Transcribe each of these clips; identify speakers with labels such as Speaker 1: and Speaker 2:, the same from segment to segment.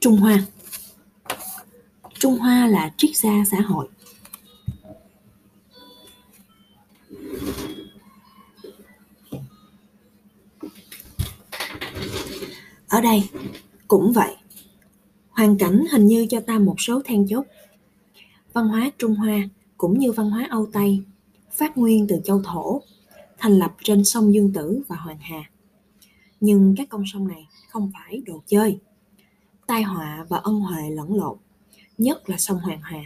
Speaker 1: Trung Hoa Trung Hoa là triết gia xã hội. Ở đây cũng vậy. Hoàn cảnh hình như cho ta một số then chốt. Văn hóa Trung Hoa cũng như văn hóa Âu Tây phát nguyên từ châu Thổ, thành lập trên sông Dương Tử và Hoàng Hà. Nhưng các con sông này không phải đồ chơi. Tai họa và ân huệ lẫn lộn nhất là sông Hoàng Hà,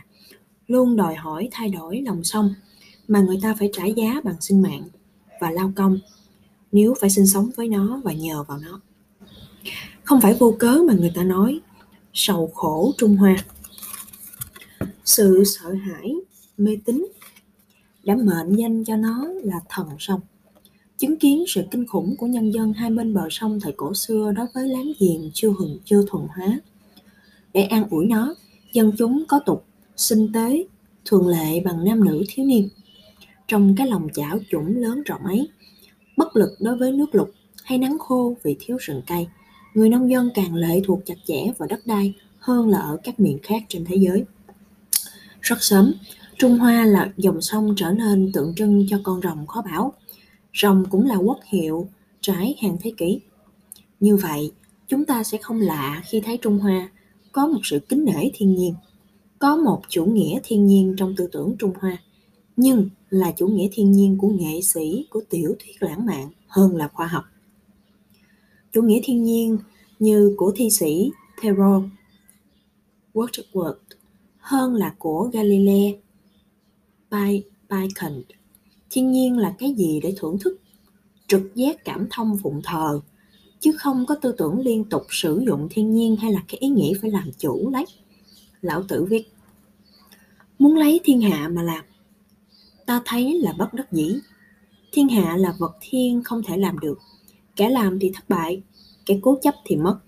Speaker 1: luôn đòi hỏi thay đổi lòng sông mà người ta phải trả giá bằng sinh mạng và lao công nếu phải sinh sống với nó và nhờ vào nó. Không phải vô cớ mà người ta nói sầu khổ Trung Hoa. Sự sợ hãi, mê tín đã mệnh danh cho nó là thần sông. Chứng kiến sự kinh khủng của nhân dân hai bên bờ sông thời cổ xưa đối với láng giềng chưa hừng chưa thuần hóa. Để an ủi nó, dân chúng có tục sinh tế thường lệ bằng nam nữ thiếu niên. Trong cái lòng chảo chủng lớn rộng ấy bất lực đối với nước lụt hay nắng khô vì thiếu rừng cây người nông dân càng lệ thuộc chặt chẽ vào đất đai hơn là ở các miền khác trên thế giới. Rất sớm trung hoa là dòng sông trở nên tượng trưng cho con rồng khó bảo rồng cũng là quốc hiệu, trái hàng thế kỷ. Như vậy, chúng ta sẽ không lạ khi thấy trung hoa có một sự kính nể thiên nhiên, có một chủ nghĩa thiên nhiên trong tư tưởng trung hoa, nhưng là chủ nghĩa thiên nhiên của nghệ sĩ, của tiểu thuyết lãng mạn hơn là khoa học. Chủ nghĩa thiên nhiên như của thi sĩ Thoreau Wordsworth, hơn là của Galileo Bacon thiên nhiên là cái gì để thưởng thức? Trực giác, cảm thông, phụng thờ. Chứ không có tư tưởng liên tục sử dụng thiên nhiên hay là cái ý nghĩ phải làm chủ lấy. Lão tử viết, muốn lấy thiên hạ mà làm, ta thấy là bất đắc dĩ. Thiên hạ là vật thiên không thể làm được. Kẻ làm thì thất bại, kẻ cố chấp thì mất.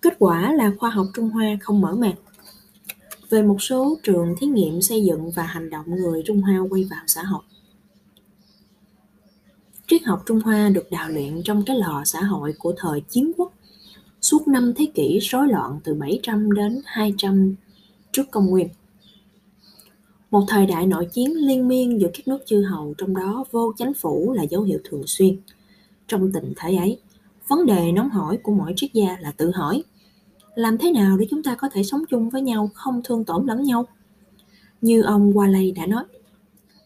Speaker 1: Kết quả là khoa học trung hoa không mở màn. Về một số trường thí nghiệm xây dựng và hành động người trung hoa quay vào xã hội triết học Trung Hoa được đào luyện trong cái lò xã hội của thời chiến quốc suốt năm thế kỷ rối loạn từ 700 đến 200 trước công nguyên. Một thời đại nội chiến liên miên giữa các nước chư hầu trong đó vô chánh phủ là dấu hiệu thường xuyên. Trong tình thế ấy, vấn đề nóng hỏi của mỗi triết gia là tự hỏi làm thế nào để chúng ta có thể sống chung với nhau không thương tổn lẫn nhau? Như ông Waley đã nói,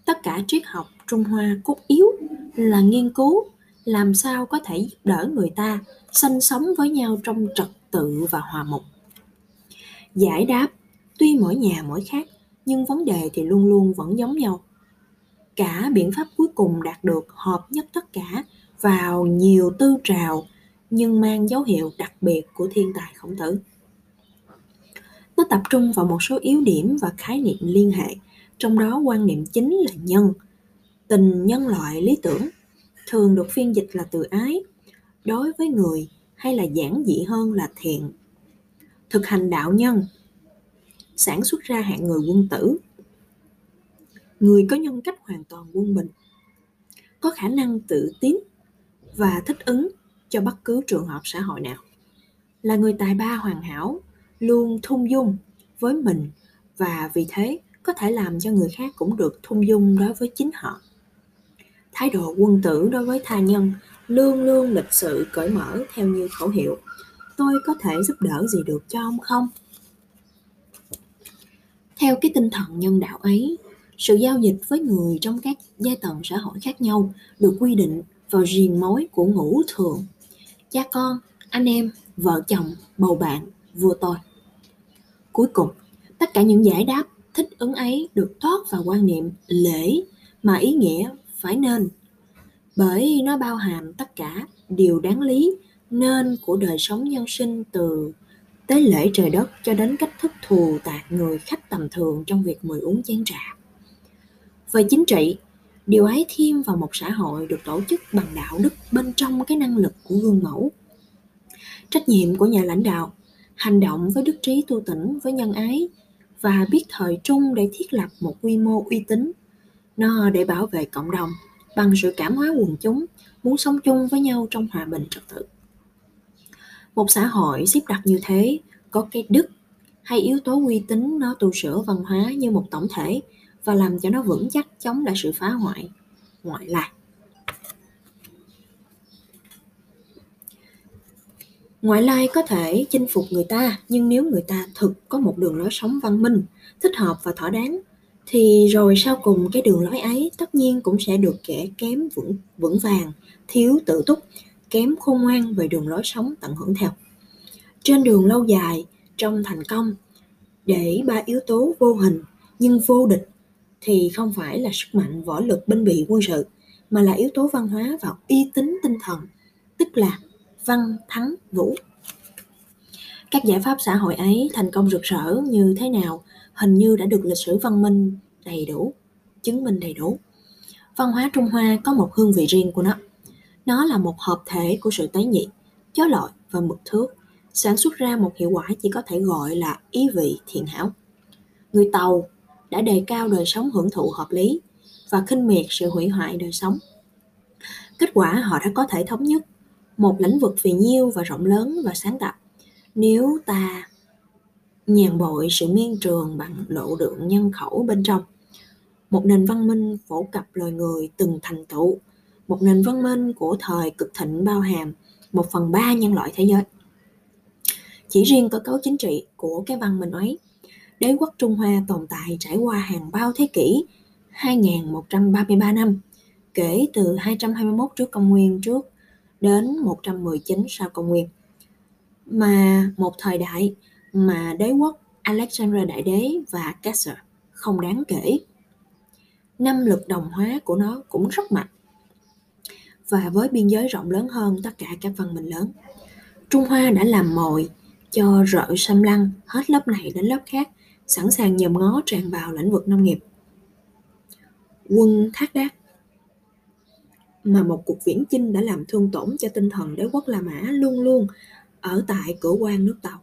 Speaker 1: tất cả triết học Trung Hoa cốt yếu là nghiên cứu làm sao có thể giúp đỡ người ta sinh sống với nhau trong trật tự và hòa mục. Giải đáp tuy mỗi nhà mỗi khác nhưng vấn đề thì luôn luôn vẫn giống nhau. Cả biện pháp cuối cùng đạt được hợp nhất tất cả vào nhiều tư trào nhưng mang dấu hiệu đặc biệt của thiên tài khổng tử. Nó tập trung vào một số yếu điểm và khái niệm liên hệ, trong đó quan niệm chính là nhân – tình nhân loại lý tưởng, thường được phiên dịch là từ ái, đối với người hay là giản dị hơn là thiện. Thực hành đạo nhân, sản xuất ra hạng người quân tử. Người có nhân cách hoàn toàn quân bình, có khả năng tự tiến và thích ứng cho bất cứ trường hợp xã hội nào. Là người tài ba hoàn hảo, luôn thung dung với mình và vì thế có thể làm cho người khác cũng được thung dung đối với chính họ thái độ quân tử đối với tha nhân luôn luôn lịch sự cởi mở theo như khẩu hiệu. Tôi có thể giúp đỡ gì được cho ông không? Theo cái tinh thần nhân đạo ấy, sự giao dịch với người trong các giai tầng xã hội khác nhau được quy định vào riêng mối của ngũ thường. Cha con, anh em, vợ chồng, bầu bạn, vua tôi. Cuối cùng, tất cả những giải đáp thích ứng ấy được thoát vào quan niệm lễ mà ý nghĩa phải nên bởi nó bao hàm tất cả điều đáng lý nên của đời sống nhân sinh từ tế lễ trời đất cho đến cách thức thù tạc người khách tầm thường trong việc mời uống chén trà. Về chính trị, điều ấy thêm vào một xã hội được tổ chức bằng đạo đức bên trong cái năng lực của gương mẫu. Trách nhiệm của nhà lãnh đạo, hành động với đức trí tu tỉnh với nhân ái và biết thời trung để thiết lập một quy mô uy tín nó để bảo vệ cộng đồng bằng sự cảm hóa quần chúng, muốn sống chung với nhau trong hòa bình trật tự. Một xã hội xếp đặt như thế, có cái đức hay yếu tố uy tín nó tu sửa văn hóa như một tổng thể và làm cho nó vững chắc chống lại sự phá hoại, ngoại lai. Ngoại lai có thể chinh phục người ta, nhưng nếu người ta thực có một đường lối sống văn minh, thích hợp và thỏa đáng thì rồi sau cùng cái đường lối ấy, tất nhiên cũng sẽ được kẻ kém vững vững vàng, thiếu tự túc, kém khôn ngoan về đường lối sống tận hưởng theo. Trên đường lâu dài, trong thành công, để ba yếu tố vô hình nhưng vô địch thì không phải là sức mạnh, võ lực, binh bị, quân sự, mà là yếu tố văn hóa và uy tín tinh thần, tức là văn, thắng, vũ các giải pháp xã hội ấy thành công rực rỡ như thế nào hình như đã được lịch sử văn minh đầy đủ, chứng minh đầy đủ. Văn hóa trung hoa có một hương vị riêng của nó. Nó là một hợp thể của sự tế nhị, chó lọi và mực thước, sản xuất ra một hiệu quả chỉ có thể gọi là ý vị thiện hảo. Người tàu đã đề cao đời sống hưởng thụ hợp lý và khinh miệt sự hủy hoại đời sống. Kết quả họ đã có thể thống nhất một lĩnh vực vì nhiêu và rộng lớn và sáng tạo nếu ta nhàn bội sự miên trường bằng lộ lượng nhân khẩu bên trong, một nền văn minh phổ cập loài người từng thành tựu, một nền văn minh của thời cực thịnh bao hàm một phần ba nhân loại thế giới. Chỉ riêng cơ cấu chính trị của cái văn minh ấy, đế quốc Trung Hoa tồn tại trải qua hàng bao thế kỷ 2133 năm, kể từ 221 trước công nguyên trước đến 119 sau công nguyên mà một thời đại mà đế quốc Alexander Đại Đế và Caesar không đáng kể. Năm lực đồng hóa của nó cũng rất mạnh và với biên giới rộng lớn hơn tất cả các văn minh lớn. Trung Hoa đã làm mồi cho rợ xâm lăng hết lớp này đến lớp khác, sẵn sàng nhòm ngó tràn vào lĩnh vực nông nghiệp. Quân Thác Đác mà một cuộc viễn chinh đã làm thương tổn cho tinh thần đế quốc La Mã luôn luôn ở tại cửa quan nước Tàu.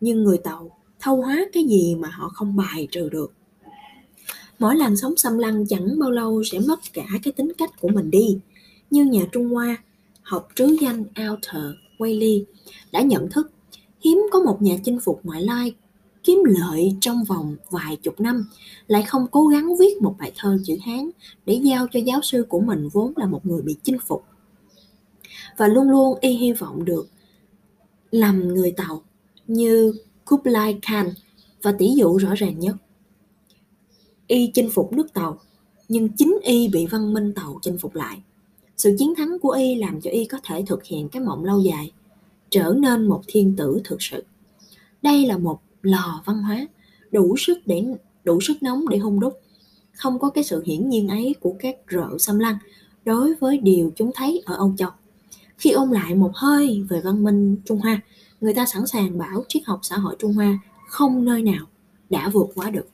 Speaker 1: Nhưng người Tàu thâu hóa cái gì mà họ không bài trừ được. Mỗi làn sóng xâm lăng chẳng bao lâu sẽ mất cả cái tính cách của mình đi. Như nhà Trung Hoa, học trứ danh Arthur Waley đã nhận thức hiếm có một nhà chinh phục ngoại lai kiếm lợi trong vòng vài chục năm lại không cố gắng viết một bài thơ chữ Hán để giao cho giáo sư của mình vốn là một người bị chinh phục. Và luôn luôn y hy vọng được làm người Tàu như Kublai Khan và tỷ dụ rõ ràng nhất. Y chinh phục nước Tàu, nhưng chính Y bị văn minh Tàu chinh phục lại. Sự chiến thắng của Y làm cho Y có thể thực hiện cái mộng lâu dài, trở nên một thiên tử thực sự. Đây là một lò văn hóa đủ sức để đủ sức nóng để hung đúc không có cái sự hiển nhiên ấy của các rợ xâm lăng đối với điều chúng thấy ở Âu Châu. Khi ôm lại một hơi về văn minh Trung Hoa, người ta sẵn sàng bảo triết học xã hội Trung Hoa không nơi nào đã vượt qua được.